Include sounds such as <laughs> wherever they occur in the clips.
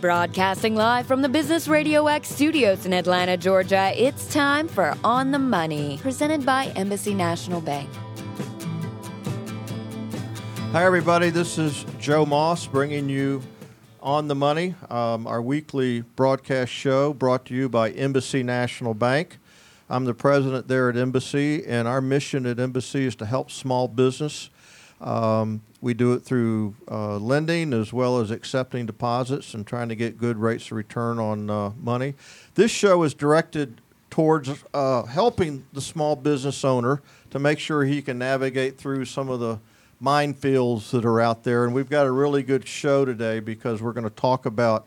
Broadcasting live from the Business Radio X studios in Atlanta, Georgia, it's time for On the Money, presented by Embassy National Bank. Hi, everybody. This is Joe Moss bringing you On the Money, um, our weekly broadcast show brought to you by Embassy National Bank. I'm the president there at Embassy, and our mission at Embassy is to help small business. Um, we do it through uh, lending as well as accepting deposits and trying to get good rates of return on uh, money. This show is directed towards uh, helping the small business owner to make sure he can navigate through some of the minefields that are out there. And we've got a really good show today because we're going to talk about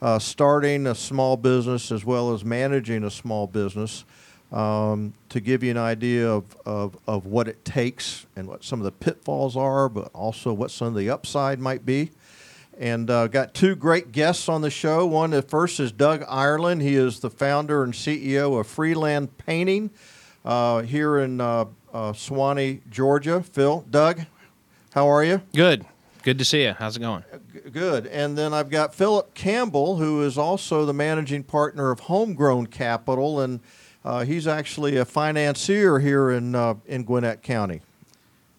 uh, starting a small business as well as managing a small business um, to give you an idea of, of, of what it takes and what some of the pitfalls are, but also what some of the upside might be. And uh, got two great guests on the show. One, the first is Doug Ireland. He is the founder and CEO of Freeland Painting uh, here in uh, uh, Suwanee, Georgia. Phil, Doug, how are you? Good. Good to see you. How's it going? Good. And then I've got Philip Campbell, who is also the managing partner of Homegrown Capital, and uh, he's actually a financier here in uh, in Gwinnett County.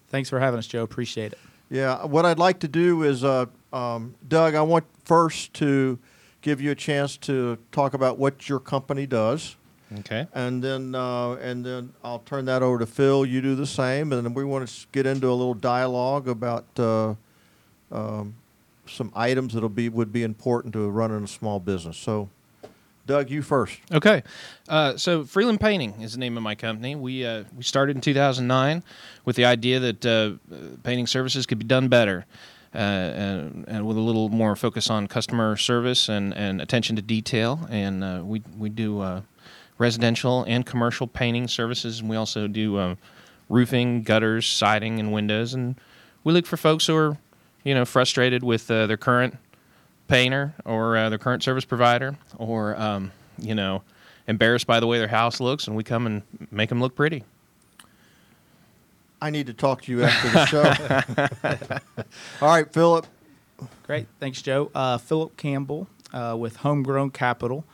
Thanks for having us, Joe. Appreciate it. Yeah. What I'd like to do is, uh, um, Doug, I want first to give you a chance to talk about what your company does. Okay. and then uh, and then I'll turn that over to Phil. You do the same, and then we want to get into a little dialogue about uh, um, some items that'll be would be important to running a small business. So, Doug, you first. Okay. Uh, so Freeland Painting is the name of my company. We uh, we started in 2009 with the idea that uh, painting services could be done better. Uh, and, and with a little more focus on customer service and, and attention to detail, and uh, we we do uh, residential and commercial painting services, and we also do roofing, gutters, siding, and windows. And we look for folks who are, you know, frustrated with their current painter or uh, their current service provider, or um, you know, embarrassed by the way their house looks, and we come and make them look pretty. I need to talk to you after the show. <laughs> All right, Philip. Great. Thanks, Joe. Uh, Philip Campbell uh, with Homegrown Capital.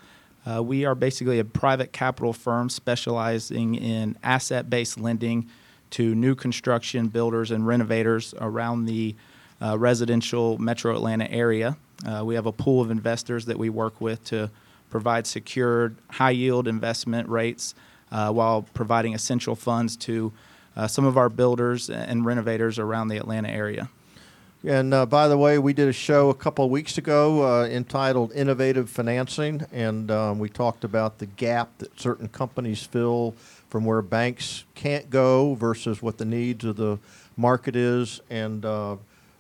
Uh, we are basically a private capital firm specializing in asset based lending to new construction builders and renovators around the uh, residential metro Atlanta area. Uh, we have a pool of investors that we work with to provide secured, high yield investment rates uh, while providing essential funds to uh, some of our builders and renovators around the Atlanta area. And uh, by the way, we did a show a couple of weeks ago uh, entitled Innovative Financing, and um, we talked about the gap that certain companies fill from where banks can't go versus what the needs of the market is. And uh,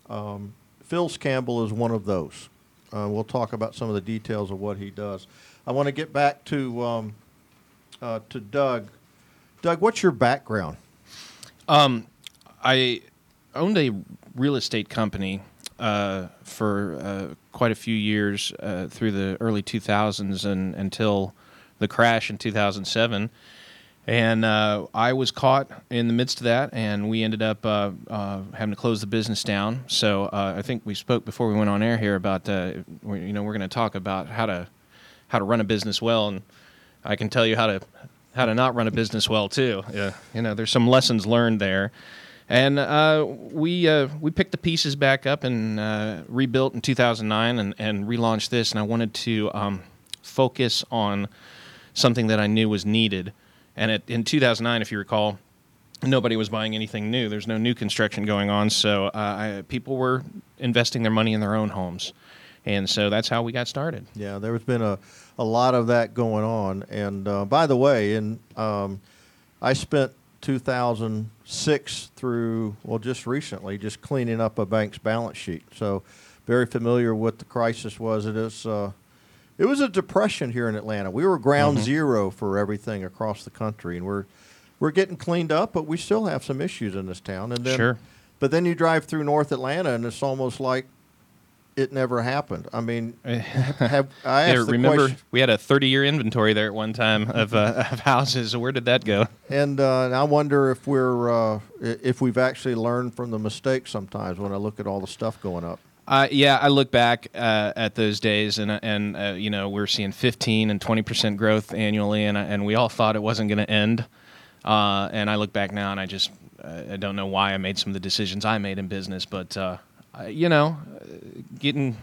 um, Phil's Campbell is one of those. Uh, we'll talk about some of the details of what he does. I want to get back to um, uh, to Doug. Doug, what's your background? Um, I owned a real estate company uh, for uh, quite a few years uh, through the early 2000s and until the crash in 2007. And uh, I was caught in the midst of that, and we ended up uh, uh, having to close the business down. So uh, I think we spoke before we went on air here about, uh, we- you know, we're going to talk about how to how to run a business well, and I can tell you how to how to not run a business well too. Yeah, you know, there's some lessons learned there, and uh, we uh, we picked the pieces back up and uh, rebuilt in 2009 and, and relaunched this. And I wanted to um, focus on something that I knew was needed. And in 2009, if you recall, nobody was buying anything new. There's no new construction going on, so uh, I, people were investing their money in their own homes, and so that's how we got started. Yeah, there's been a, a lot of that going on. And uh, by the way, in um, I spent 2006 through well, just recently, just cleaning up a bank's balance sheet. So very familiar with the crisis was. It is. Uh, it was a depression here in Atlanta. We were ground zero for everything across the country, and we're we're getting cleaned up, but we still have some issues in this town. And then, Sure. But then you drive through North Atlanta, and it's almost like it never happened. I mean, <laughs> have I asked Yeah, the remember question, we had a 30 year inventory there at one time of, uh, <laughs> of houses. Where did that go? and, uh, and I wonder if we're uh, if we've actually learned from the mistakes sometimes when I look at all the stuff going up. Uh, yeah, I look back uh, at those days, and and uh, you know we're seeing 15 and 20 percent growth annually, and and we all thought it wasn't going to end. Uh, and I look back now, and I just I don't know why I made some of the decisions I made in business, but uh, you know, getting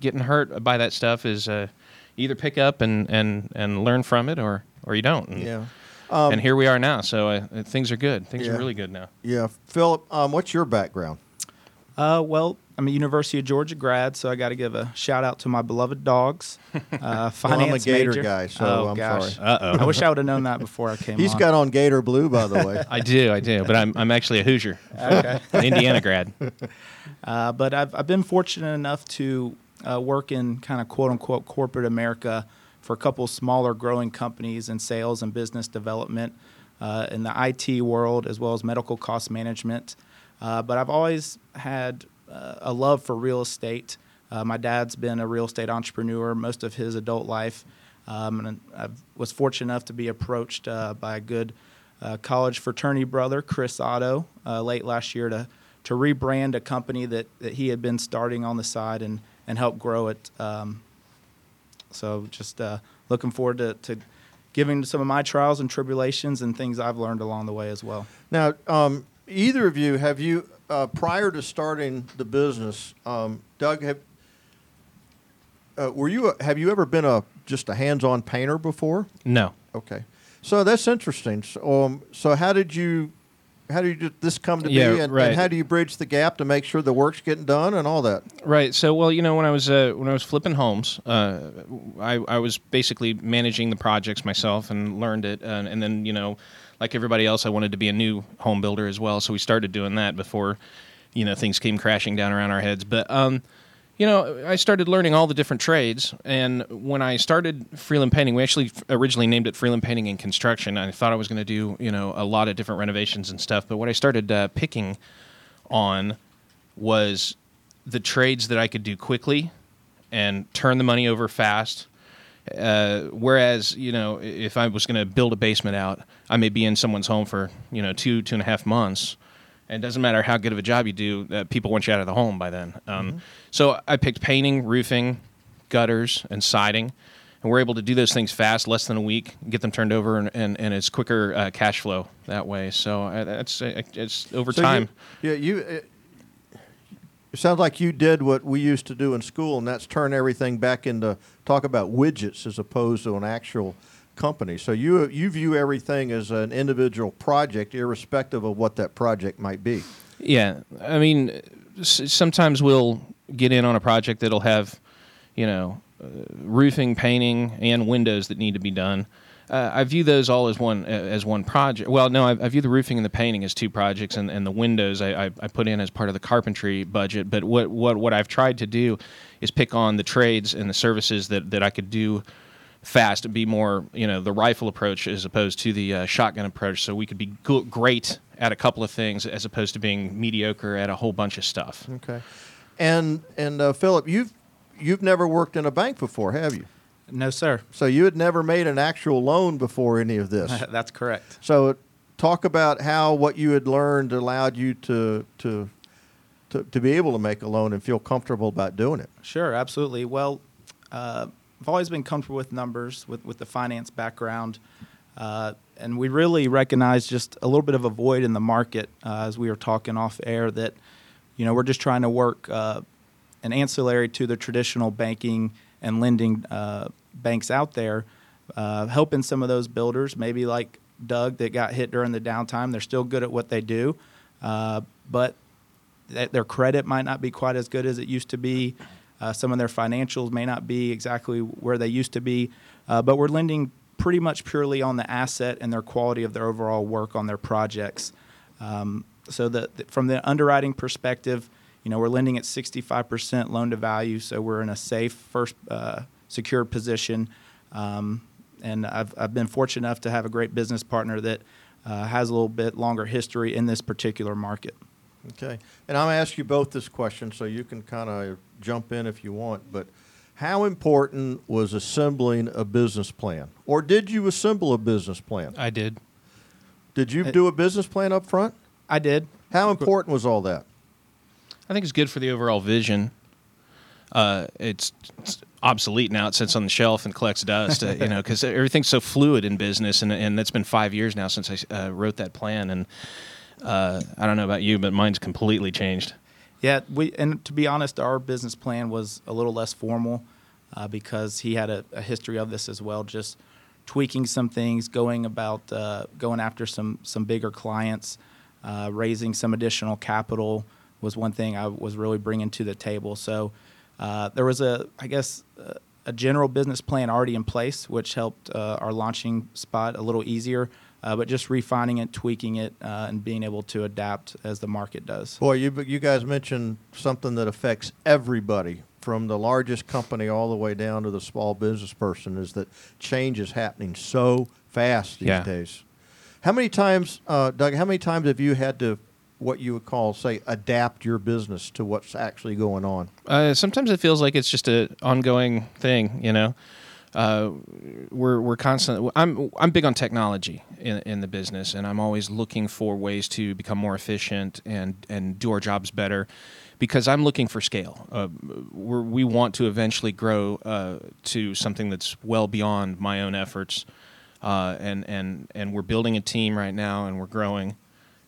getting hurt by that stuff is uh, either pick up and, and, and learn from it, or or you don't. And, Yeah. and here we are now, so uh, things are good. Things Yeah. are really good now. Yeah. Philip, um, what's your background? Uh, well, I'm a University of Georgia grad, so I got to give a shout out to my beloved dogs. <laughs> Uh, finance Well, I'm a Gator major. guy, so oh, I'm gosh. sorry. Uh oh. I wish I would have known that before I came He's on. got on Gator Blue, by the way. <laughs> I do, I do, but I'm I'm actually a Hoosier, okay. an Indiana grad. <laughs> Uh, but I've, I've been fortunate enough to uh, work in kind of quote unquote corporate America for a couple smaller growing companies in sales and business development uh, in the IT world as well as medical cost management. Uh, but I've always had uh, a love for real estate. Uh, my dad's been a real estate entrepreneur most of his adult life. Um, and I was fortunate enough to be approached uh, by a good uh, college fraternity brother, Chris Otto, uh, late last year to to rebrand a company that, that he had been starting on the side and, and help grow it. Um, so just looking forward to, to giving some of my trials and tribulations and things I've learned along the way as well. Now, um, either of you, have you, uh, prior to starting the business, um, Doug, have, uh, were you, a, have you ever been a, just a hands-on painter before? No, Okay. So that's interesting. So, um, so how did you, how did you, this come to Yeah, be? And, right. and how do you bridge the gap to make sure the work's getting done and all that? Right. So, well, you know, when I was uh, when I was flipping homes, uh, I, I was basically managing the projects myself and learned it. And, and then, you know, like everybody else, I wanted to be a new home builder as well. So we started doing that before, you know, things came crashing down around our heads. But, um, you know, I started learning all the different trades. And when I started Freeland Painting, we actually originally named it Freeland Painting and Construction. I thought I was going to do, you know, a lot of different renovations and stuff. But what I started uh, picking on was the trades that I could do quickly and turn the money over fast. Uh, whereas, you know, if I was going to build a basement out, I may be in someone's home for, you know, two, two and a half months. And it doesn't matter how good of a job you do, uh, people want you out of the home by then. Um, So I picked painting, roofing, gutters, and siding. And we're able to do those things fast, less than a week, get them turned over, and, and, and it's quicker uh, cash flow that way. So uh, that's uh, it's over So you- time. yeah, you. It, it sounds like you did what we used to do in school, and that's turn everything back into talk about widgets as opposed to an actual company. So you you view everything as an individual project, irrespective of what that project might be. Yeah, I mean, sometimes we'll get in on a project that'll have, you know, uh, roofing, painting, and windows that need to be done. Uh, I view those all as one uh, as one project. Well, no, I, I view the roofing and the painting as two projects, and, and the windows I, I, I put in as part of the carpentry budget. But what, what what I've tried to do is pick on the trades and the services that, that I could do fast and be more, you know, the rifle approach as opposed to the uh, shotgun approach. So we could be go- great at a couple of things as opposed to being mediocre at a whole bunch of stuff. Okay, and and uh, Philip, you've you've never worked in a bank before, have you? No, sir. So you had never made an actual loan before any of this. <laughs> That's correct. So talk about how what you had learned allowed you to to to, to be able to make a loan and feel comfortable about doing it. Sure, absolutely. Well, uh, I've always been comfortable with numbers, with, with the finance background. Uh, and we really recognize just a little bit of a void in the market uh, as we were talking off air that, you know, we're just trying to work uh, an ancillary to the traditional banking and lending uh, banks out there, uh, helping some of those builders, maybe like Doug that got hit during the downtime. They're still good at what they do, uh, but that their credit might not be quite as good as it used to be. Uh, some of their financials may not be exactly where they used to be, uh, but we're lending pretty much purely on the asset and their quality of their overall work on their projects. Um, so that that from the underwriting perspective, you know, we're lending at 65% loan to value, so we're in a safe first uh, secured position. Um, and I've, I've been fortunate enough to have a great business partner that uh, has a little bit longer history in this particular market. Okay. And I'm going to ask you both this question so you can kind of jump in if you want. But how important was assembling a business plan? Or did you assemble a business plan? I did. Did you Uh, do a business plan up front? I did. How important was all that? I think it's good for the overall vision. Uh, it's, it's obsolete now. It sits on the shelf and collects dust. Uh, you know, <laughs> because everything's so fluid in business, and and it's been five years now since I uh, wrote that plan, and uh, I don't know about you, but mine's completely changed. Yeah, we and to be honest, our business plan was a little less formal uh, because he had a, a, history of this as well, just tweaking some things, going about uh, going after some some bigger clients, uh, raising some additional capital was one thing I was really bringing to the table. So uh, there was a, I guess, a general business plan already in place, which helped uh, our launching spot a little easier. Uh, but just refining it, tweaking it, uh, and being able to adapt as the market does. Boy, you you guys mentioned something that affects everybody from the largest company all the way down to the small business person is that change is happening so fast these yeah. days. How many times, uh, Doug? How many times have you had to what you would call, say, adapt your business to what's actually going on? Uh, sometimes it feels like it's just an ongoing thing. You know, uh, we're we're constantly. I'm I'm big on technology in in the business, and I'm always looking for ways to become more efficient and and do our jobs better. Because I'm looking for scale. Uh, we want to eventually grow uh, to something that's well beyond my own efforts, uh, and and and we're building a team right now, and we're growing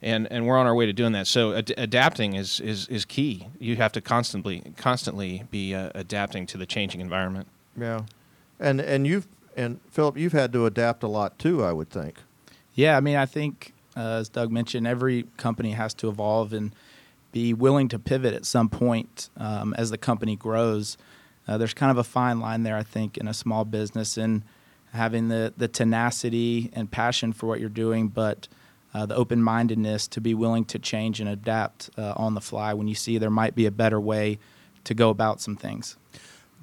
and and we're on our way to doing that. So ad- adapting is, is is key. You have to constantly constantly be uh, adapting to the changing environment. Yeah, and and you've and Philip, you've had to adapt a lot too. I would think. Yeah, I mean, I think uh, as Doug mentioned, every company has to evolve and be willing to pivot at some point um, as the company grows. Uh, there's kind of a fine line there, I think, in a small business and having the the tenacity and passion for what you're doing, but uh, the open mindedness to be willing to change and adapt uh, on the fly when you see there might be a better way to go about some things.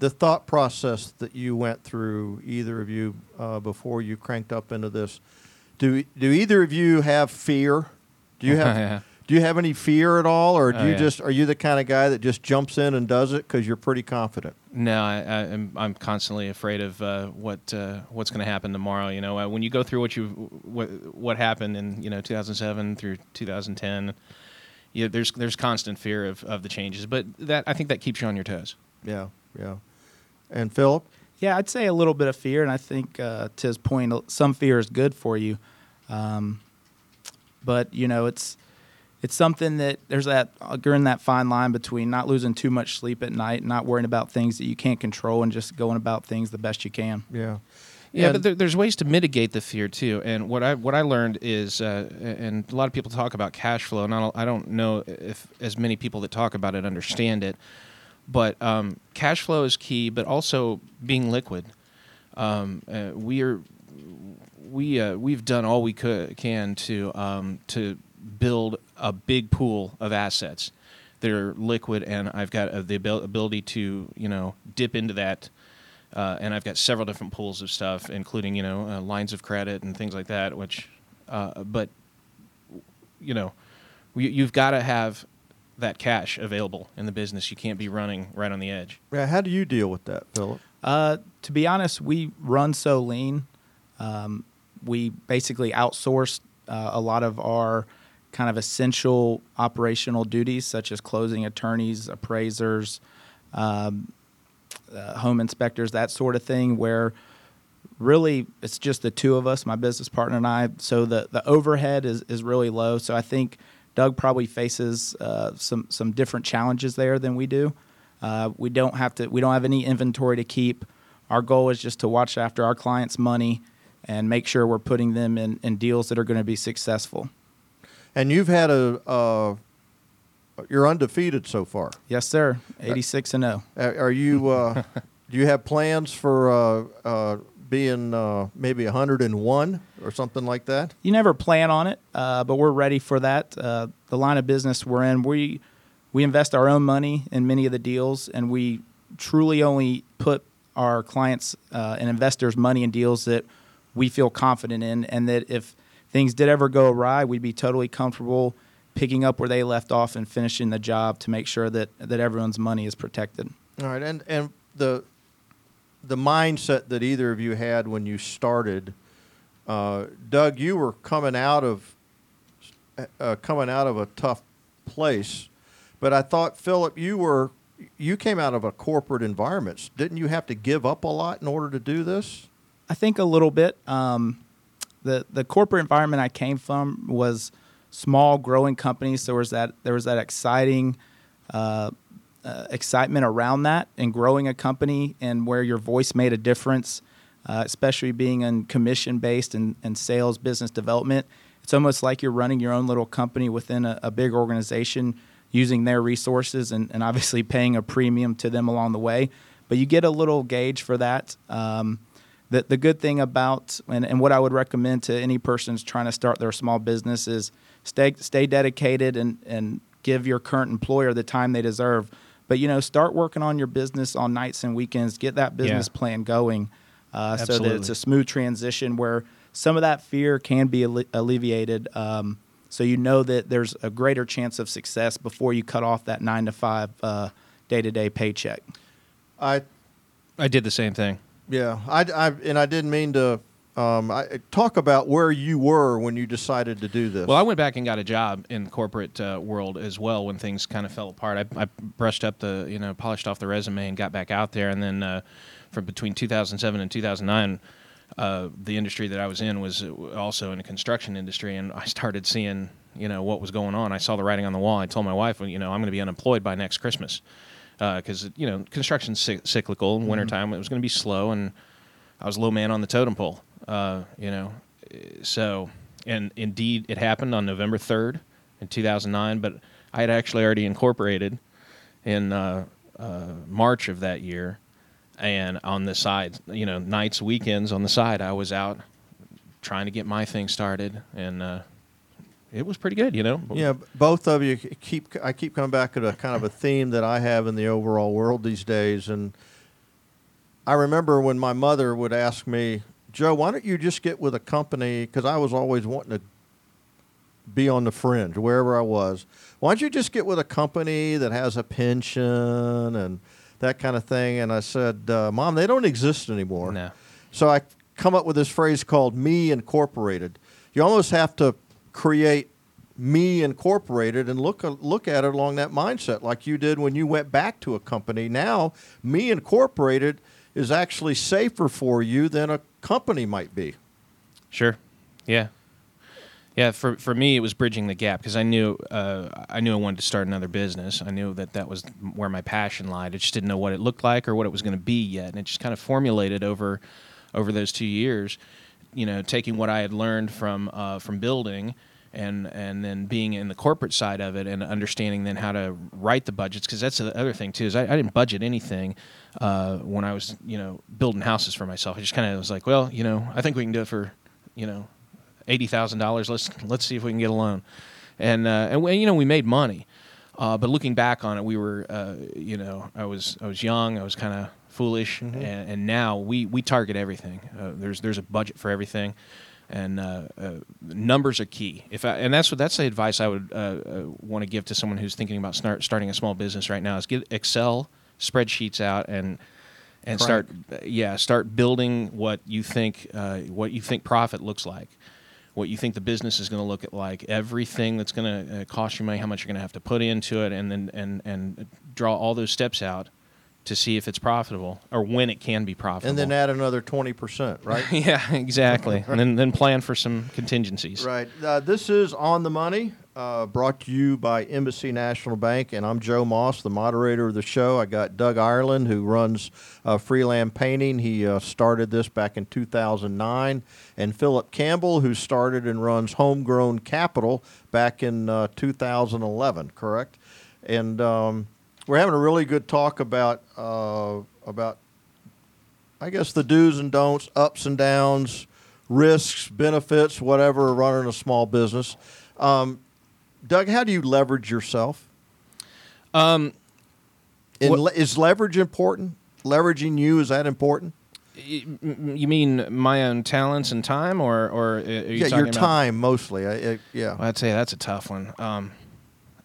The thought process that you went through, either of you, uh, before you cranked up into this, do do either of you have fear? Do you <laughs> have yeah. do you have any fear at all, or do oh, you yeah. just are you the kind of guy that just jumps in and does it because you're pretty confident? No, I, am I'm, I'm constantly afraid of uh, what uh, what's going to happen tomorrow. You know, uh, when you go through what you what what happened in you know 2007 through 2010, yeah, there's there's constant fear of, of the changes, but that I think that keeps you on your toes. Yeah, yeah. And Philip, yeah, I'd say a little bit of fear, and I think uh, to his point, some fear is good for you. Um, but you know, it's it's something that there's that during that fine line between not losing too much sleep at night, not worrying about things that you can't control, and just going about things the best you can. Yeah. Yeah, and but there, there's ways to mitigate the fear too. And what I what I learned is, uh, and a lot of people talk about cash flow, and I don't, I don't know if as many people that talk about it understand it. But um, cash flow is key, but also being liquid. Um, uh, we are we uh, we've done all we could can to um, to build a big pool of assets that are liquid, and I've got uh, the ability to you know dip into that. Uh, and I've got several different pools of stuff, including you know uh, lines of credit and things like that. Which, uh, but you know, you've got to have that cash available in the business. You can't be running right on the edge. Yeah, how do you deal with that, Philip? Uh, to be honest, we run so lean. Um, we basically outsource uh, a lot of our kind of essential operational duties, such as closing attorneys, appraisers, um, uh, home inspectors, that sort of thing, where really it's just the two of us, my business partner and I. So the, the overhead is, is really low. So I think Doug probably faces uh, some, some different challenges there than we do. Uh, we don't have to, we don't have any inventory to keep. Our goal is just to watch after our clients' money and make sure we're putting them in, in deals that are going to be successful. And you've had a, uh, you're undefeated so far. Yes, sir. 86 and 0. Are you, uh, <laughs> do you have plans for uh, uh being uh, maybe 101 or something like that? You never plan on it, uh, but we're ready for that. the line of business we're in, we, we invest our own money in many of the deals, and we truly only put our clients and investors' money in deals that we feel confident in, and that if things did ever go awry, we'd be totally comfortable picking up where they left off and finishing the job to make sure that, that everyone's money is protected. All right, and and the the mindset that either of you had when you started, uh, Doug, you were coming out of uh, coming out of a tough place. But I thought, Philip, you were you came out of a corporate environment. Didn't you have to give up a lot in order to do this? I think a little bit. Um, the the corporate environment I came from was small, growing companies. There was that there was that exciting uh, uh, excitement around that and growing a company and where your voice made a difference, uh, especially being in commission based and, and sales business development. It's almost like you're running your own little company within a, a big organization using their resources and, and obviously paying a premium to them along the way. But you get a little gauge for that. Um, the, the good thing about and, and what I would recommend to any person who's trying to start their small business is stay stay dedicated and, and give your current employer the time they deserve. But you know, start working on your business on nights and weekends. Get that business Yeah. plan going, uh, so that it's a smooth transition where some of that fear can be alle- alleviated. Um, so you know that there's a greater chance of success before you cut off that nine to five day to day paycheck. I I did the same thing. yeah, I, I and I didn't mean to um, I, talk about where you were when you decided to do this. Well, I went back and got a job in the corporate uh, world as well when things kind of fell apart. I, I brushed up the, you know, polished off the resume and got back out there. And then uh, from between 2007 and 2009, uh, the industry that I was in was uh, also in the construction industry, and I started seeing, you know, what was going on. I saw the writing on the wall. I told my wife, you know, I'm going to be unemployed by next Christmas because you know construction's cyc- cyclical. In wintertime, it was going to be slow, and I was low man on the totem pole. Uh, you know, so and indeed it happened on November third in 2009. But I had actually already incorporated in uh, uh, March of that year, and on the side, you know, nights, weekends on the side, I was out trying to get my thing started, and uh, it was pretty good. You know, Yeah, both of you keep. I keep coming back to kind of a theme that I have in the overall world these days, and I remember when my mother would ask me, "Joe, why don't you just get with a company?" Because I was always wanting to be on the fringe wherever I was. Why don't you just get with a company that has a pension and that kind of thing? And I said, uh, "Mom, they don't exist anymore." No. So I come up with this phrase called "me incorporated." You almost have to create me incorporated and look look at it along that mindset, like you did when you went back to a company. Now, me incorporated is actually safer for you than a company might be. Sure. Yeah. Yeah. For for me, it was bridging the gap because I knew uh, I knew I wanted to start another business. I knew that that was where my passion lied. I just didn't know what it looked like or what it was going to be yet, and it just kind of formulated over over those two years. You know, taking what I had learned from uh, from building. And, and then being in the corporate side of it and understanding then how to write the budgets because that's the other thing too is I, I didn't budget anything uh, when I was you know building houses for myself. I just kind of was like, well, you know, I think we can do it for you know eighty thousand dollars. Let's let's see if we can get a loan, and uh, and we, you know we made money, uh, but looking back on it, we were uh, you know I was I was young, I was kind of foolish, and, and now we we target everything. Uh, there's there's a budget for everything. And uh, uh, numbers are key. If I, and that's what that's the advice I would uh, uh, want to give to someone who's thinking about start, starting a small business right now is get Excel spreadsheets out and and start yeah start building what you think uh, what you think profit looks like what you think the business is going to look at like everything that's going to uh, cost you money how much you're going to have to put into it and then and and draw all those steps out to see if it's profitable or when it can be profitable And then add another 20%, <laughs> right? yeah exactly <laughs> and then then plan for some contingencies Right. Uh, this is On the Money, uh, brought to you by Embassy National Bank, and I'm Joe Moss, the moderator of the show. I got Doug Ireland, who runs uh, Freeland Painting. He uh, started this back in 2009, and Philip Campbell, who started and runs Homegrown Capital back in uh, 2011. Correct. And um, we're having a really good talk about uh, about I guess the do's and don'ts, ups and downs, risks, benefits, whatever, running a small business. Um, Doug, how do you leverage yourself? um And What- le- is leverage important? Leveraging you is that important? you mean my own talents and time or or uh, are you yeah, your about- time mostly. I, I, yeah. Well, I'd say that's a tough one. Um,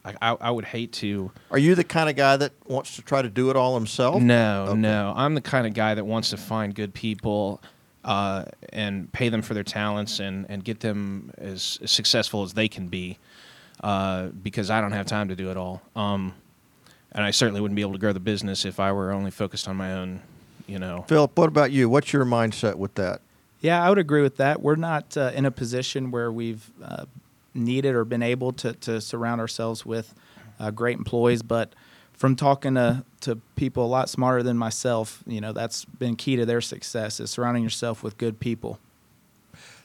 I, I, I would hate to. Are you the kind of guy that wants to try to do it all himself? No, Okay. no. I'm the kind of guy that wants to find good people uh, and pay them for their talents and, and get them as, as successful as they can be uh, because I don't have time to do it all. Um, and I certainly wouldn't be able to grow the business if I were only focused on my own. You know, Philip, what about you? What's your mindset with that? Yeah, I would agree with that. We're not uh, in a position where we've uh, needed or been able to, to surround ourselves with uh, great employees, but from talking to, to people a lot smarter than myself, you know, that's been key to their success is surrounding yourself with good people.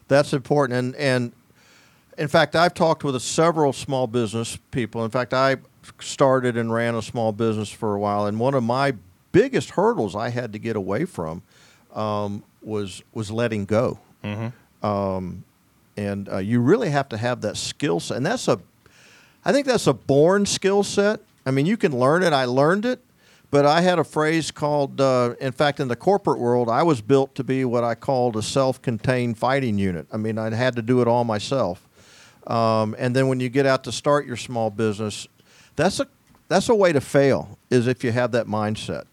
That's important. And, and in fact, I've talked with several small business people. In fact, I started and ran a small business for a while, and one of my biggest hurdles I had to get away from um, was was letting go. Um, and uh, you really have to have that skill set, and that's a, I think that's a born skill set. I mean, you can learn it. I learned it, but I had a phrase called, uh, in fact, in the corporate world, I was built to be what I called a self-contained fighting unit. I mean, I had to do it all myself. Um, and then when you get out to start your small business, that's a that's a way to fail is if you have that mindset.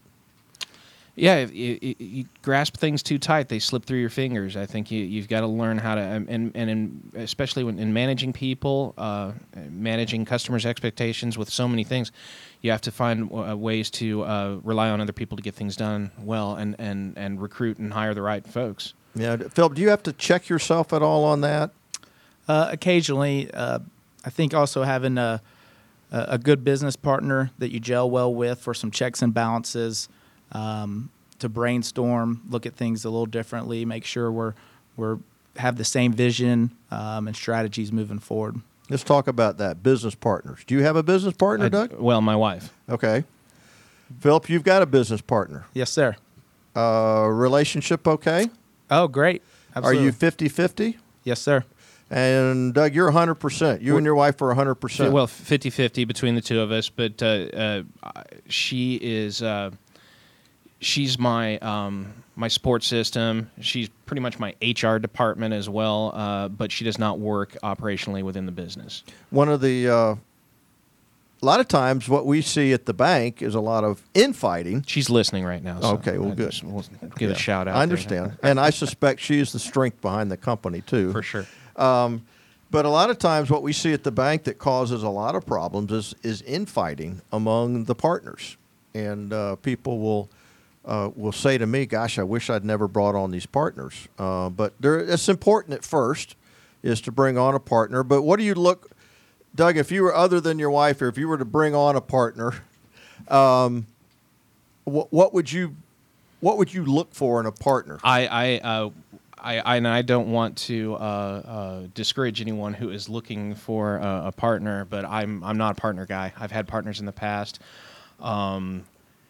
Yeah, if you, you, you grasp things too tight, they slip through your fingers. I think you, you've got to learn how to, um, and and in, especially when in managing people, uh, managing customers' expectations with so many things, you have to find uh, ways to uh, rely on other people to get things done well, and, and, and recruit and hire the right folks. Yeah, Philip, do you have to check yourself at all on that? Uh, occasionally, uh, I think also having a, a a good business partner that you gel well with for some checks and balances, um, to brainstorm, look at things a little differently, make sure we're we're have the same vision um, and strategies moving forward. Let's talk about that. Business partners. Do you have a business partner, I- Doug? well, my wife. Okay. Philip, you've got a business partner. Yes, sir. Uh, relationship okay? Oh, great. Absolutely. Are you 50 50? Yes, sir. And Doug, you're 100%. You and your wife are 100%. Well, 50 50 between the two of us, but uh, uh, she is. She's my um, my support system. She's pretty much my HR department as well, uh, but she does not work operationally within the business. one of the, uh, a lot of times what we see at the bank is a lot of infighting. She's listening right now. so Okay, well, I good. will give Yeah, a shout out. I understand. <laughs> and I suspect she is the strength behind the company, too. for sure. Um, but a lot of times, what we see at the bank that causes a lot of problems is is infighting among the partners, and uh, people will uh, will say to me, "Gosh, I wish I'd never brought on these partners." Uh, but there, it's important at first is to bring on a partner. But what do you look, Doug? If you were other than your wife, or if you were to bring on a partner, um, what, what would you what would you look for in a partner? I I, uh, I I and I don't want to uh, uh, discourage anyone who is looking for a, a partner, but I'm I'm not a partner guy. I've had partners in the past. Um,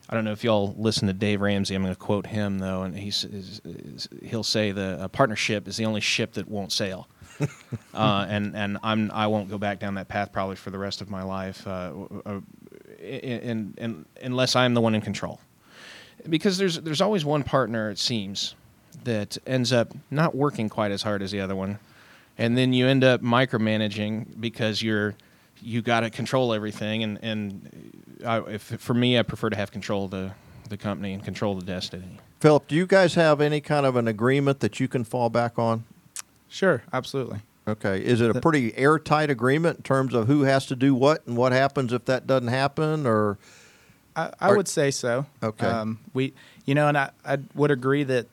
I don't know if y'all listen to Dave Ramsey. I'm going to quote him though, and he's is, is, he'll say the a partnership is the only ship that won't sail. <laughs> uh, and and I'm I won't go back down that path probably for the rest of my life, uh, uh, in, in, unless I'm the one in control because there's there's always one partner it seems that ends up not working quite as hard as the other one and then you end up micromanaging because you're you got to control everything and and I, if for me I prefer to have control of the the company and control the destiny Philip, do you guys have any kind of an agreement that you can fall back on? Sure, absolutely. Okay. Is it a pretty airtight agreement in terms of who has to do what and what happens if that doesn't happen? Or I, I Are- would say so. Okay. Um, we, you know, and I, I would agree that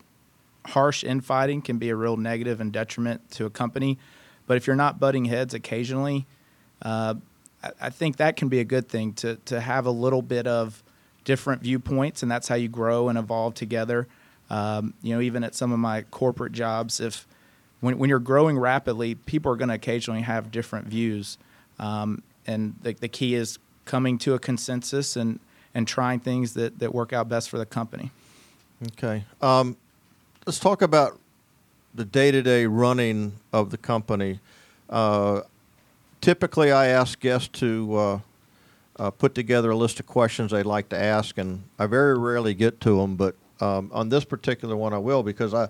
harsh infighting can be a real negative and detriment to a company. But if you're not butting heads occasionally, uh, I, think that can be a good thing to to have a little bit of different viewpoints, and that's how you grow and evolve together. Um, you know, even at some of my corporate jobs, if when when you're growing rapidly, people are going to occasionally have different views, um, and the the key is coming to a consensus and and trying things that that work out best for the company. okay, um, let's talk about the day-to-day running of the company. Uh, typically, I ask guests to uh, uh, put together a list of questions they'd like to ask, and I very rarely get to them. But um, on this particular one, I will because I,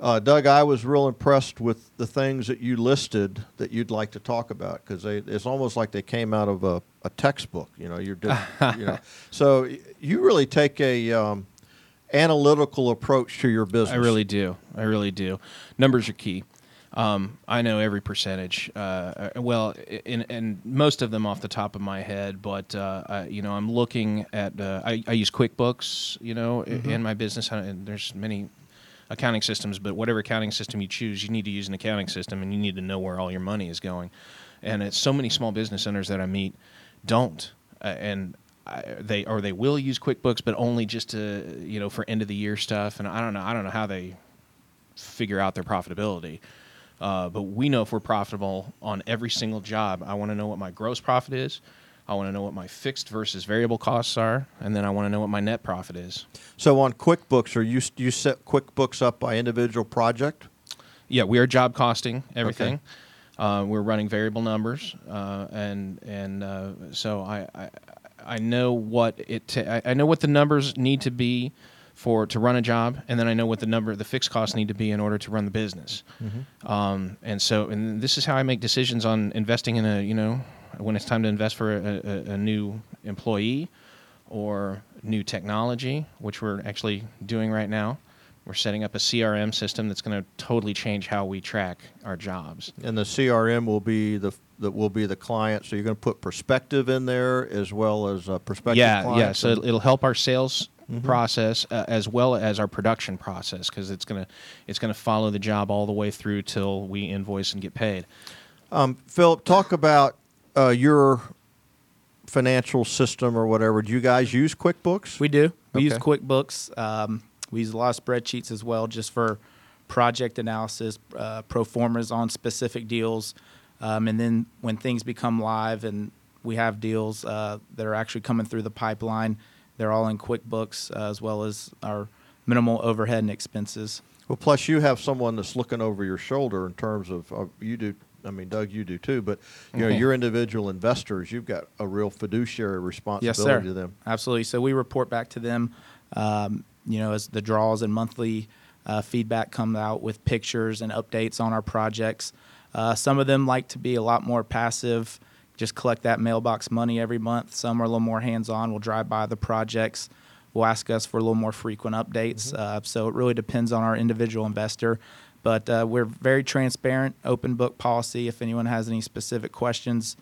uh, Doug, I was real impressed with the things that you listed that you'd like to talk about because it's almost like they came out of a, a textbook. You know, you're, <laughs> you know, so you really take a um, analytical approach to your business. I really do I really do numbers are key Um, I know every percentage. Uh, uh, well, in, and most of them off the top of my head. But uh, I, you know, I'm looking at. Uh, I, I, use QuickBooks. You know, mm-hmm. in my business, and there's many accounting systems. But whatever accounting system you choose, you need to use an accounting system, and you need to know where all your money is going. And it's so many small business owners that I meet don't, uh, and I, they or they will use QuickBooks, but only just to you know for end of the year stuff. And I don't know. I don't know how they figure out their profitability. Uh, but we know if we're profitable on every single job. I want to know what my gross profit is. I want to know what my fixed versus variable costs are, and then I want to know what my net profit is. So on QuickBooks, are you you set QuickBooks up by individual project? Yeah, we are job costing everything. Okay. Uh, we're running variable numbers, uh, and and uh, so I, I, I know what it t- I know what the numbers need to be for to run a job, and then I know what the number the fixed costs need to be in order to run the business. Mm-hmm. Um, and so, and this is how I make decisions on investing in a you know when it's time to invest for a, a, a new employee or new technology, which we're actually doing right now. We're setting up a CRM system that's going to totally change how we track our jobs. And the CRM will be the that will be the client. So you're going to put perspective in there as well as uh, perspective. Yeah, yeah. So it'll help our sales mm-hmm. process uh, as well as our production process because it's gonna it's gonna follow the job all the way through till we invoice and get paid. Um, Philip, talk about uh, your financial system or whatever. Do you guys use QuickBooks? We do. We okay. use QuickBooks. Um, we use a lot of spreadsheets as well, just for project analysis, uh, pro formas on specific deals, um, and then when things become live and we have deals uh, that are actually coming through the pipeline, they're all in QuickBooks uh, as well as our minimal overhead and expenses. Well, plus you have someone that's looking over your shoulder in terms of uh, you do. I mean, Doug, you do too, but you know, mm-hmm. your individual investors, you've got a real fiduciary responsibility yes, to them. Absolutely. So we report back to them, um, you know, as the draws and monthly uh, feedback come out with pictures and updates on our projects. Uh, some of them like to be a lot more passive just collect that mailbox money every month. Some are a little more hands on. We'll drive by the projects. We'll ask us for a little more frequent updates. Mm-hmm. Uh, so it really depends on our individual investor. But uh, we're very transparent, open book policy. If anyone has any specific questions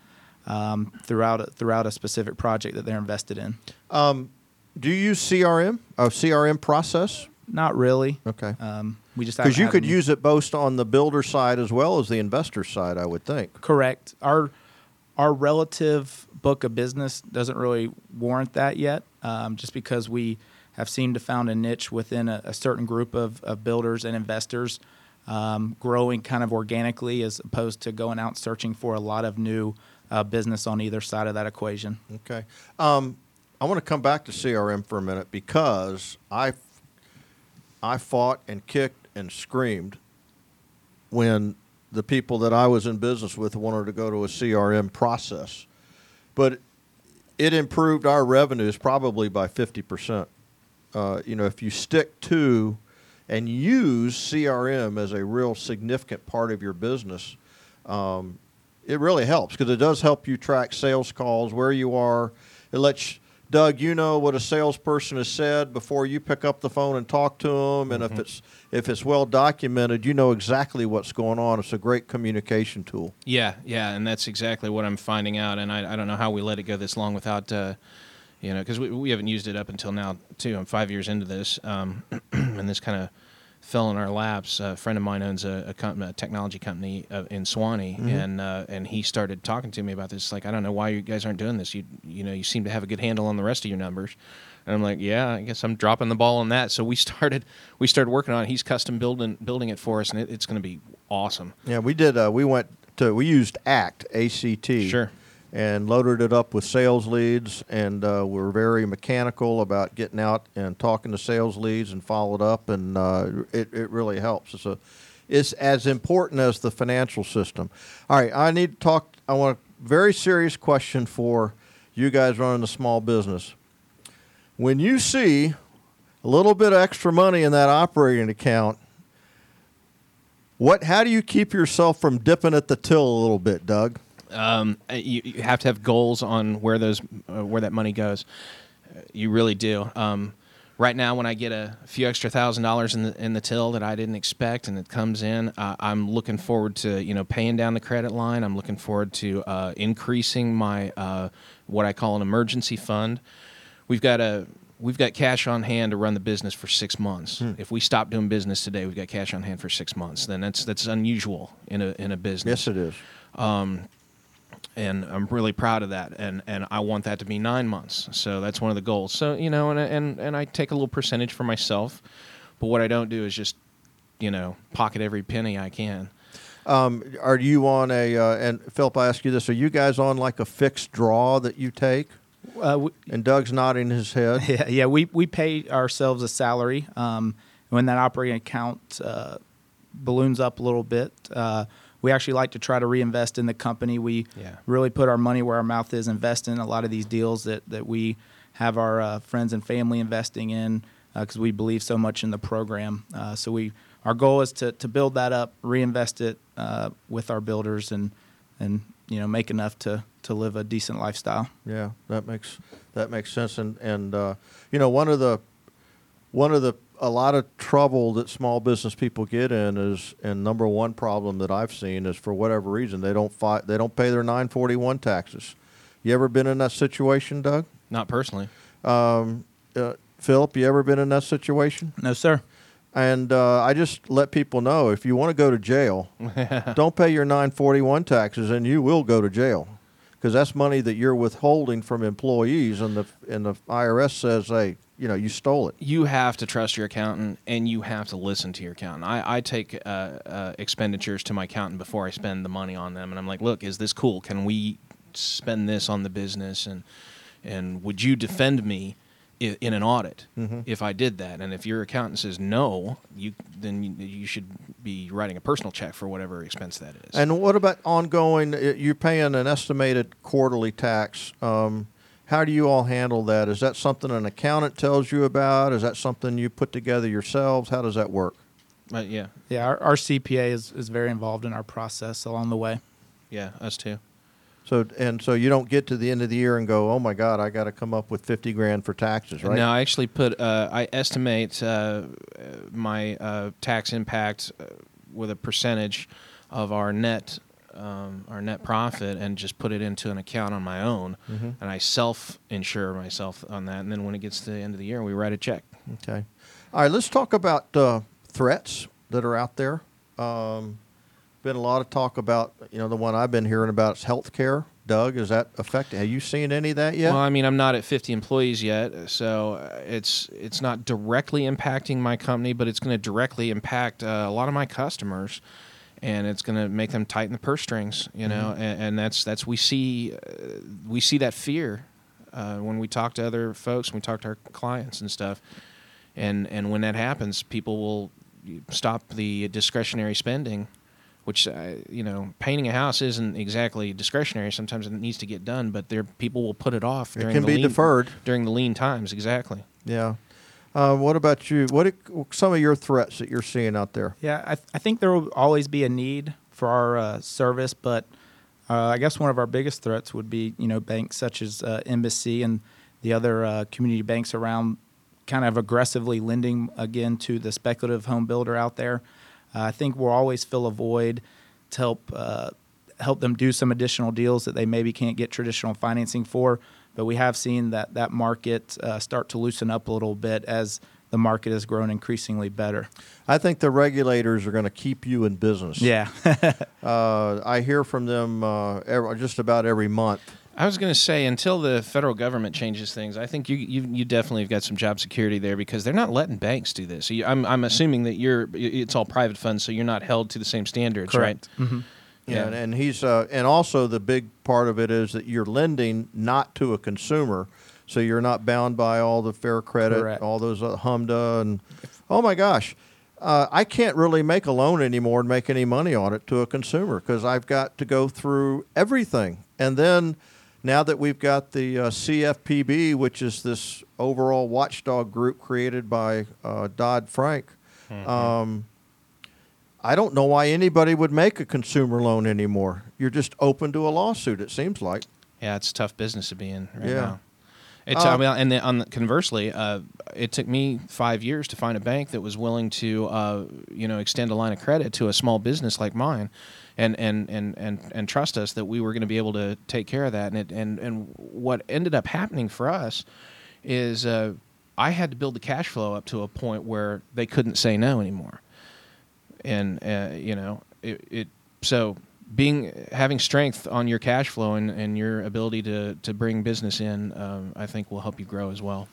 um, throughout throughout a specific project that they're invested in. Um, do you use CRM? A CRM process? Not really. Okay. Um, we just because you could use it both on the builder side as well as the investor side. I would think. Correct. Our our relative book of business doesn't really warrant that yet, um, just because we have seemed to found a niche within a, a certain group of, of, builders and investors, um, growing kind of organically as opposed to going out searching for a lot of new uh, business on either side of that equation. Okay. Um, I want to come back to CRM for a minute because I, I fought and kicked and screamed when the people that I was in business with wanted to go to a CRM process. But it improved our revenues probably by 50%. Uh, you know, if you stick to and use CRM as a real significant part of your business, um, it really helps because it does help you track sales calls, where you are. It lets Doug, you know what a salesperson has said before you pick up the phone and talk to them, and mm-hmm. if it's if it's well documented, you know exactly what's going on. It's a great communication tool. Yeah, yeah, and that's exactly what I'm finding out. And I, I don't know how we let it go this long without, uh, you know, because we, we haven't used it up until now too. I'm five years into this, um, <clears throat> and this kind of fell in our laps. A friend of mine owns a, a, com- a technology company uh, in Suwanee, mm-hmm. and uh, and he started talking to me about this. Like, I don't know why you guys aren't doing this. You you know, you seem to have a good handle on the rest of your numbers. And I'm like, yeah, I guess I'm dropping the ball on that. So we <laughs> started we started working on it. He's custom building building it for us, and it, it's going to be awesome. Yeah, we did. Uh, we went to we used ACT A C T. Sure and loaded it up with sales leads. And uh, we are very mechanical about getting out and talking to sales leads and followed up, and uh, it, it really helps. It's a it's as important as the financial system. All right, I need to talk. I want a very serious question for you guys running a small business. When you see a little bit of extra money in that operating account, what? How do you keep yourself from dipping at the till a little bit, Doug? Um, uh, you, you, have to have goals on where those uh, where that money goes. You really do. Um, right now when I get a few extra thousand dollars in the in the till that I didn't expect and it comes in, uh, I'm looking forward to you know paying down the credit line. I'm looking forward to uh, increasing my uh, what I call an emergency fund. We've got a we've got cash on hand to run the business for six months. If we stop doing business today, we've got cash on hand for six months. Then that's that's unusual in a in a business Yes, it is. And I'm really proud of that. And and I want that to be nine months. So that's one of the goals. So you know, and and and I take a little percentage for myself, but what I don't do is just you know pocket every penny I can. Um, are you on a? Uh, and Philip, I ask you this: Are you guys on like a fixed draw that you take? Uh, we, And Doug's nodding his head. <laughs> yeah, yeah, we we pay ourselves a salary. Um, when that operating account uh, balloons up a little bit, uh, we actually like to try to reinvest in the company. We Yeah. really put our money where our mouth is, invest in a lot of these deals that that we have our uh, friends and family investing in because we believe so much in the program. Uh, so we our goal is to to build that up, reinvest it uh, with our builders, and and you know make enough to to live a decent lifestyle. Yeah, that makes that makes sense. And and uh, you know, one of the one of the a lot of trouble that small business people get in is, and number one problem that I've seen is for whatever reason they don't fi- they don't pay their 941 taxes. You ever been in that situation, Doug? Not personally. Um, uh, Philip, you ever been in that situation? No, sir. And uh, I just let people know if you want to go to jail, <laughs> don't pay your 941 taxes, and you will go to jail because that's money that you're withholding from employees, and the and the IRS says, hey, you know, you stole it. You have to trust your accountant, and you have to listen to your accountant. I, I take uh, uh, expenditures to my accountant before I spend the money on them, and I'm like, "Look, is this cool? Can we spend this on the business? And and would you defend me i- in an audit if I did that? And if your accountant says no, you then you, you should be writing a personal check for whatever expense that is. And what about ongoing? uh, You're paying an estimated quarterly tax. Um, how do you all handle that? Is that something an accountant tells you about? Is that something you put together yourselves? How does that work? But yeah, Yeah, our, our CPA is, is very involved in our process along the way. yeah, us too. So and so you don't get to the end of the year and go, oh my God, I got to come up with fifty grand for taxes, right? No, I actually put. Uh, I estimate uh, my uh, tax impact uh, with a percentage of our net um, our net profit, and just put it into an account on my own, Mhm. and I self insure myself on that. And then when it gets to the end of the year, we write a check. Okay. All right, let's talk about uh, threats that are out there. Um, been a lot of talk about, you know, the one I've been hearing about is healthcare. Doug, is that affecting? Have you seen any of that yet? Well, I mean, I'm not at 50 employees yet, so uh, it's it's not directly impacting my company, but it's going to directly impact uh, a lot of my customers, and it's going to make them tighten the purse strings. You know, and, and that's that's we see uh, we see that fear uh, when we talk to other folks, when we talk to our clients and stuff, and and when that happens, people will stop the discretionary spending. Which uh, you know, painting a house isn't exactly discretionary. Sometimes it needs to get done, but there people will put it off. It During can the be lean, deferred. during the lean times. Exactly. yeah. Uh, what about you? What are some of your threats that you're seeing out there? Yeah, I, th- I think there will always be a need for our uh, service, but uh, I guess one of our biggest threats would be, you know, banks such as uh, Embassy and the other uh, community banks around kind of aggressively lending again to the speculative home builder out there. Uh, I think we'll always fill a void to help uh, help them do some additional deals that they maybe can't get traditional financing for. But we have seen that that market uh, start to loosen up a little bit as the market has grown increasingly better. I think the regulators are going to keep you in business. Yeah. <laughs> Uh, I hear from them uh, every, just about every month. I was going to say until the federal government changes things, I think you you, you definitely have got some job security there because they're not letting banks do this. So you, I'm I'm assuming that you're it's all private funds, so you're not held to the same standards, Correct. right? hmm Yeah, and, and he's uh, and also the big part of it is that you're lending not to a consumer, so you're not bound by all the fair credit, Correct. all those uh, HMDA, and oh my gosh, uh, I can't really make a loan anymore and make any money on it to a consumer because I've got to go through everything, and then now that we've got the uh, CFPB, which is this overall watchdog group created by uh, Dodd Frank. Um, I don't know why anybody would make a consumer loan anymore. You're just open to a lawsuit. It seems like. Yeah, it's a tough business to be in right Yeah. now. It's Uh, I mean, and then on the, conversely, uh, it took me five years to find a bank that was willing to, uh, you know, extend a line of credit to a small business like mine, and and and and, and trust us that we were going to be able to take care of that. And it, and and what ended up happening for us is uh, I had to build the cash flow up to a point where they couldn't say no anymore, and uh, you know, it, it so being having strength on your cash flow and, and your ability to, to bring business in, um, I think will help you grow as well.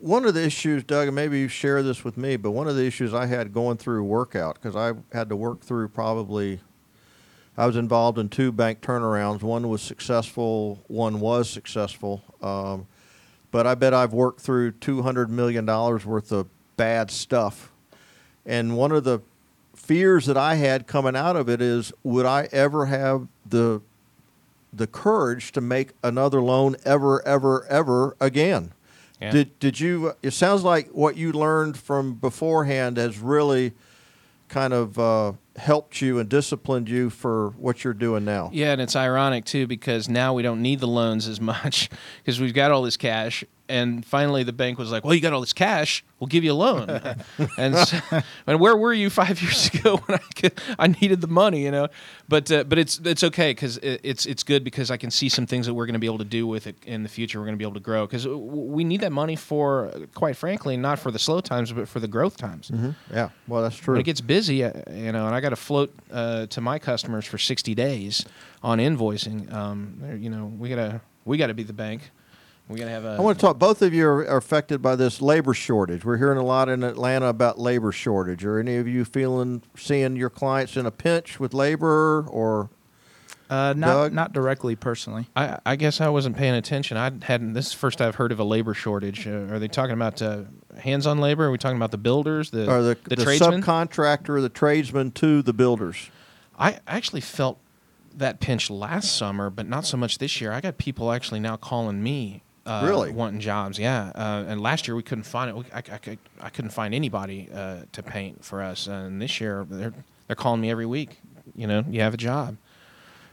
One of the issues, Doug, and maybe you share this with me, but one of the issues I had going through workout because I had to work through probably. I was involved in two bank turnarounds. One was successful. One was successful. Um, but I bet I've worked through two hundred million dollars worth of bad stuff. And one of the fears that I had coming out of it is, would I ever have the the courage to make another loan ever, ever, ever again? Yeah. Did did you? It sounds like what you learned from beforehand has really kind of uh, helped you and disciplined you for what you're doing now. Yeah, and it's ironic too because now we don't need the loans as much <laughs> because we've got all this cash. And finally, the bank was like, "Well, you got all this cash. We'll give you a loan." <laughs> and so, and where were you five <laughs> years ago when I could, I needed the money, you know? But uh, but it's it's okay because it, it's it's good because I can see some things that we're going to be able to do with it in the future. We're going to be able to grow because we need that money for, quite frankly, not for the slow times, but for the growth times. Yeah, well, that's true. When it gets busy, uh, you know, and I got to float uh, to my customers for 60 days on invoicing. Um, you know, we gotta we gotta be the bank. We gotta have a. I want to talk. Both of you are, are affected by this labor shortage. We're hearing a lot in Atlanta about labor shortage. Are any of you feeling seeing your clients in a pinch with labor or? Uh, not Doug? not directly personally. I, I guess I wasn't paying attention. I hadn't. This is the first I've heard of a labor shortage. Uh, are they talking about uh, hands-on labor? Are we talking about the builders, the or the, the, the tradesmen? subcontractor, the tradesman to the builders. I actually felt that pinch last summer, but not so much this year. I got people actually now calling me. Uh, Really? wanting jobs, yeah. Uh, and last year we couldn't find it. We, I, I, could- I couldn't find anybody uh, to paint for us. And this year they're they're calling me every week. You know, you have a job.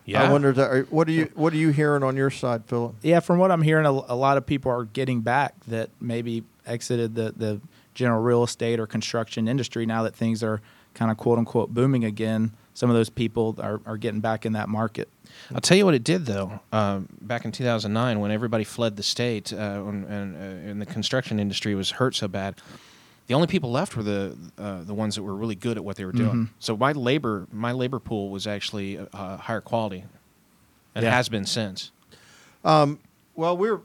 Yeah. I wonder. That, are- what are you What are you hearing on your side, Philip? Yeah, from what I'm hearing, a, a lot of people are getting back that maybe exited the, the general real estate or construction industry now that things are kind of quote unquote booming again. Some of those people are, are getting back in that market. I'll tell you what it did though. Um, back in 2009, when everybody fled the state uh, when, and, uh, and the construction industry was hurt so bad, the only people left were the uh, the ones that were really good at what they were doing. So my labor my labor pool was actually uh, higher quality, and Yeah. has been since. Well, we're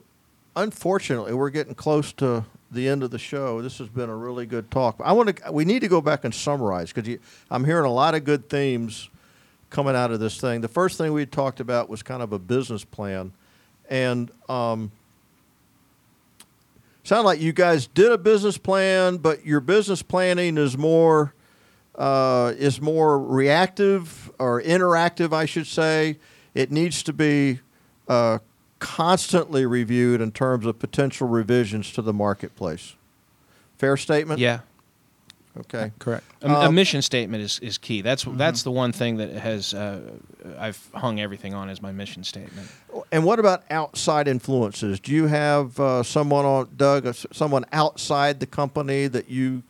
unfortunately we're getting close to the end of the show. This has been a really good talk. I want to. We need to go back and summarize because I'm hearing a lot of good themes coming out of this thing. The first thing we talked about was kind of a business plan, and um, sound like you guys did a business plan, but your business planning is more uh, is more reactive or interactive, I should say. It needs to be uh, constantly reviewed in terms of potential revisions to the marketplace. Fair statement. Yeah, Okay. Correct. a, a Um, mission statement is, is key. That's that's the one thing that has uh, I've hung everything on as my mission statement. And what about outside influences? Do you have uh, someone on Doug, uh, someone outside the company that you,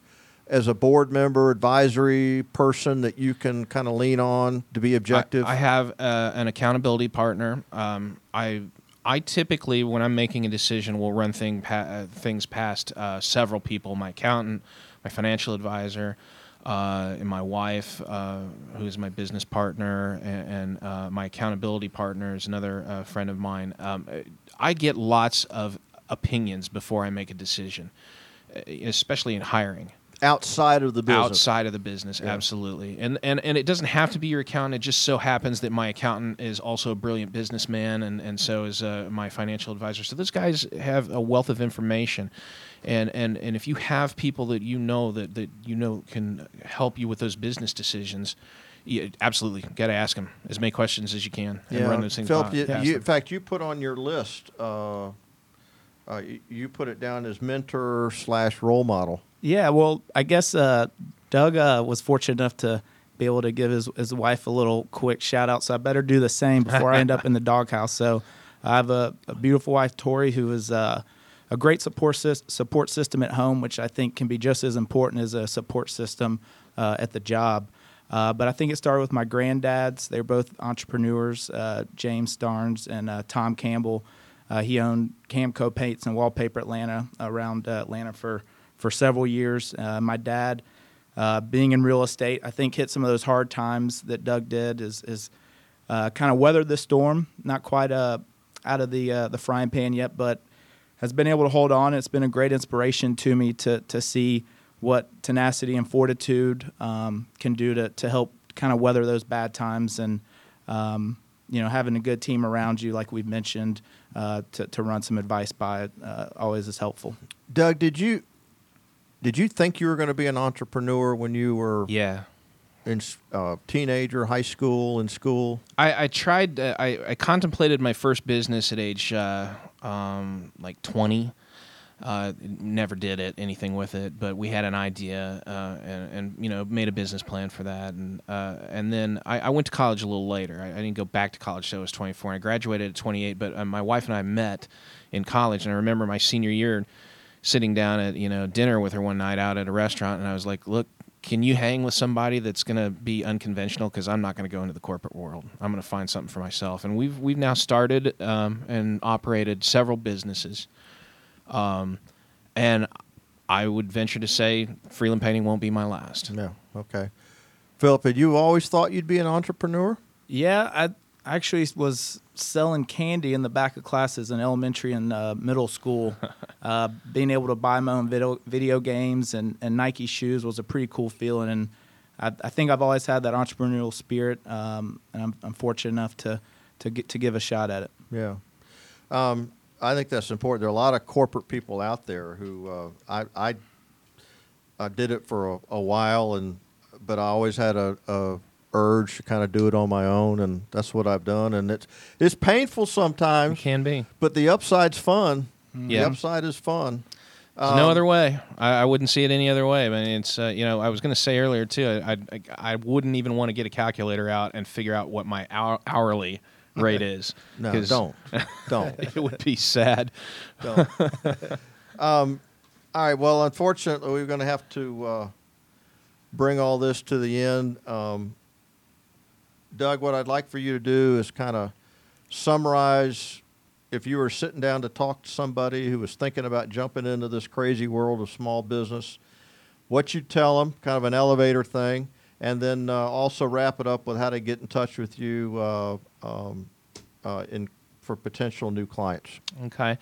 as a board member, advisory person, that you can kind of lean on to be objective? I, I have uh, an accountability partner. Um, I I typically, when I'm making a decision, will run thing pa- uh, things past uh, several people: my accountant, my financial advisor, uh, and my wife, uh, who is my business partner, and, and uh, my accountability partner is another uh, friend of mine. Um, I get lots of opinions before I make a decision, especially in hiring outside of the business. outside of the business absolutely and, and and it doesn't have to be your accountant it just so happens that my accountant is also a brilliant businessman and and so is uh, my financial advisor so those guys have a wealth of information and and and if you have people that you know that that you know can help you with those business decisions you absolutely got to ask them as many questions as you can and run those things Philip, you, you- in fact, you put on your list. Uh, uh, you, you put it down as mentor slash role model. Yeah, well, I guess uh, Doug uh, was fortunate enough to be able to give his, his wife a little quick shout out. So I better do the same before I end up in the doghouse. So I have a, a beautiful wife, Tori, who is uh, a great support sys- support system at home, which I think can be just as important as a support system uh, at the job. Uh, but I think it started with my granddads. They're both entrepreneurs, uh, James Starnes and Tom Campbell. He owned Camco Paints and Wallpaper Atlanta around Atlanta for, for several years. Uh, my dad, uh, being in real estate, I think hit some of those hard times that Doug did. Is is uh, kind of weathered the storm. Not quite uh, out of the uh, the frying pan yet, but has been able to hold on. It's been a great inspiration to me to to see what tenacity and fortitude um, can do to to help kind of weather those bad times and um, you know having a good team around you, like we've mentioned, uh, to to run some advice by always is helpful. Doug, did you did you think you were going to be an entrepreneur when you were Yeah. in uh, teenager, high school, in school? I, I tried. Uh, I, I contemplated my first business at age uh, um, like twenty. Uh, never did it anything with it, but we had an idea uh, and, and you know made a business plan for that, and uh, and then I, I went to college a little later. I, I didn't go back to college till I was twenty four. I graduated at twenty eight, but uh, my wife and I met in college, and I remember my senior year sitting down at you know dinner with her one night out at a restaurant, and I was like, look. Can you hang with somebody that's going to be unconventional? Because I'm not going to go into the corporate world. I'm going to find something for myself. And we've we've now started um, and operated several businesses. Um, and I would venture to say Freeland Painting won't be my last. No. Okay. Philip, had you always thought you'd be an entrepreneur? Yeah, I actually was selling candy in the back of classes in elementary and uh, middle school. <laughs> uh, being able to buy my own video, video games and, and Nike shoes was a pretty cool feeling. And I, I think I've always had that entrepreneurial spirit, um, and I'm, I'm fortunate enough to, to, get, to give a shot at it. Yeah. Um, I think that's important. There are a lot of corporate people out there who uh, I, I I did it for a, a while, and but I always had a, a urge to kind of do it on my own, and that's what I've done. And it's it's painful It sometimes, can be. but the upside's fun. Yeah. The upside is fun. There's no Um, other way. I, I wouldn't see it any other way. I mean, it's uh, you know I was going to say earlier too. I, I I wouldn't even want to get a calculator out and figure out what my hour, hourly rate is. <laughs> No, 'cause don't, <laughs> don't. <laughs> It would be sad. don't. um, all right. Well, unfortunately, we're going to have to uh, bring all this to the end. Um, Doug, what I'd like for you to do is kind of summarize. If you were sitting down to talk to somebody who was thinking about jumping into this crazy world of small business, what you tell them, kind of an elevator thing, and then uh, also wrap it up with how to get in touch with you uh, um, uh, in for potential new clients. Okay.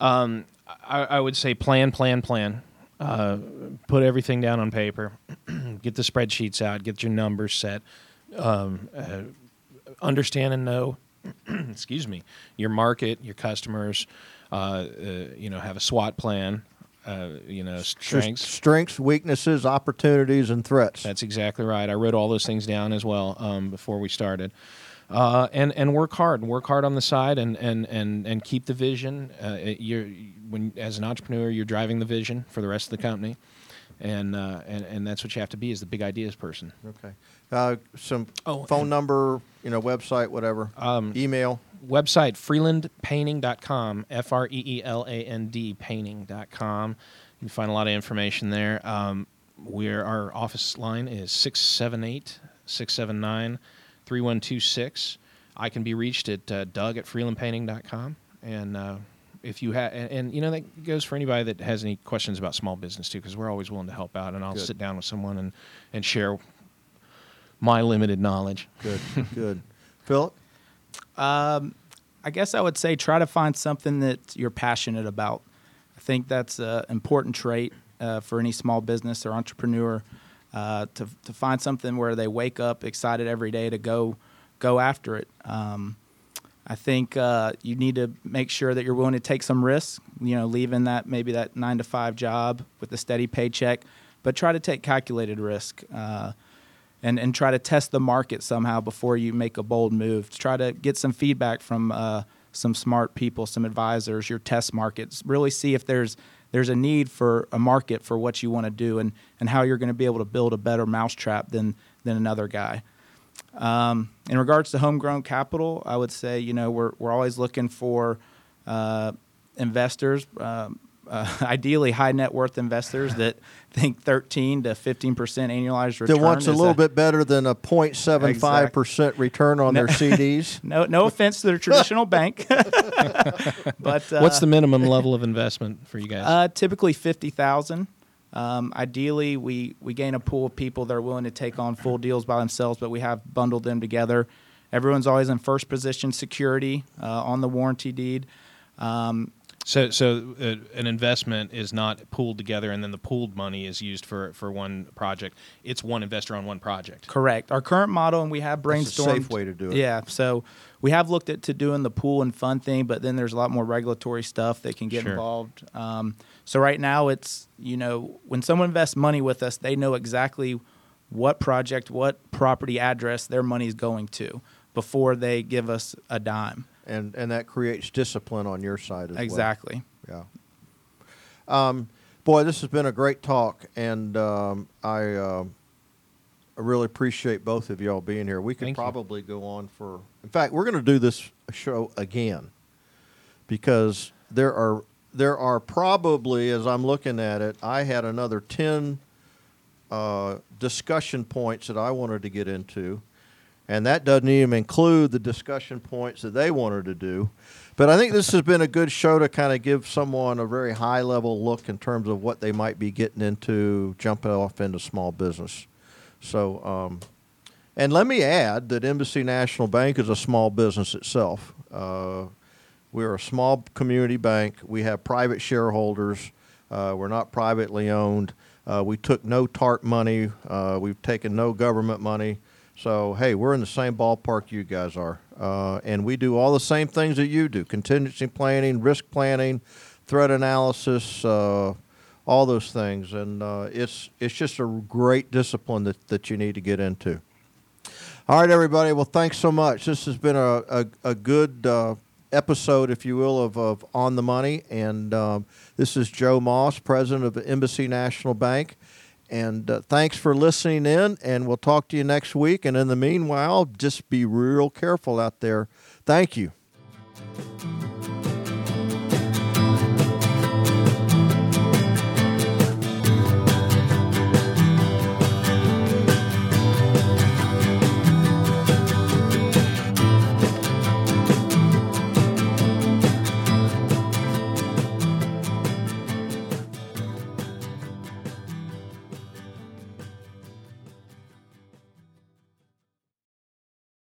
Um, I, I would say plan, plan, plan. Uh, put everything down on paper. <clears throat> get the spreadsheets out. Get your numbers set. Um, uh, understand and know. <clears throat> excuse me. Your market, your customers. Uh, uh, you know, have a SWOT plan. Uh, you know, strengths. strengths, weaknesses, opportunities, and threats. That's exactly right. I wrote all those things down as well um, before we started. Uh, and and work hard, and work hard on the side, and and and and keep the vision. Uh, you're when as an entrepreneur, you're driving the vision for the rest of the company, and uh, and and that's what you have to be as the big ideas person. okay. Uh, some Oh, phone and- number, you know, website, whatever. Um, Email. Website freelandpainting.com, F R E E L A N D painting.com. You can find a lot of information there. Um, we're, our office line is 678 679 3126. I can be reached at uh, doug at freelandpainting.com. And uh, if you have, and, and you know, that goes for anybody that has any questions about small business too, because we're always willing to help out. And I'll Good. sit down with someone and, and share my limited knowledge. Good, good. Philip. Um, I guess I would say try to find something that you're passionate about. I think that's an important trait uh, for any small business or entrepreneur uh, to to find something where they wake up excited every day to go go after it. Um, I think uh, you need to make sure that you're willing to take some risks. You know, leaving that maybe that nine to five job with a steady paycheck, but try to take calculated risk. And and try to test the market somehow before you make a bold move. Try to get some feedback from uh, some smart people, some advisors, your test markets. Really see if there's there's a need for a market for what you want to do and and how you're going to be able to build a better mousetrap than than another guy. Um, in regards to homegrown capital, I would say you know we're we're always looking for uh, investors, um, uh, <laughs> ideally high net worth investors that <laughs> think 13 to 15 percent annualized return. That wants a is little bit better than a 0.75 percent return on their <laughs> CDs. No, no offense to the traditional bank, but uh, What's the minimum level of investment for you guys? Uh, typically fifty thousand. Um, ideally, we we gain a pool of people that are willing to take on full deals by themselves, but we have bundled them together. Everyone's always in first position security uh, on the warranty deed. Um, So, so uh, an investment is not pooled together, and then the pooled money is used for for one project. It's one investor on one project. Correct. Our current model, and we have brainstormed. That's a safe way to do it. Yeah. So we have looked at to doing the pool and fund thing, but then there's a lot more regulatory stuff that can get Sure. involved. Um, so right now, it's you know when someone invests money with us, they know exactly what project, what property address their money is going to before they give us a dime. And and that creates discipline on your side as well. Exactly. Yeah. Um, boy, this has been a great talk, and um, I, um I really appreciate both of y'all being here. We could Thank you. probably go on for. In fact, we're going to do this show again because there are there are probably, as I'm looking at it, I had another ten uh, discussion points that I wanted to get into. And that doesn't even include the discussion points that they wanted to do. But I think this has been a good show to kind of give someone a very high level look in terms of what they might be getting into jumping off into small business. So, um, and let me add that Embassy National Bank is a small business itself. Uh, we're a small community bank. We have private shareholders. Uh, we're not privately owned. Uh, we took no TARP money. Uh, we've taken no government money. So, hey, we're in the same ballpark you guys are. Uh, and we do all the same things that you do contingency planning, risk planning, threat analysis, uh, all those things. And uh, it's, it's just a great discipline that, that you need to get into. All right, everybody. Well, thanks so much. This has been a, a, a good uh, episode, if you will, of, of On the Money. And um, this is Joe Moss, president of Embassy National Bank. And uh, thanks for listening in, and we'll talk to you next week. And in the meanwhile, just be real careful out there. Thank you.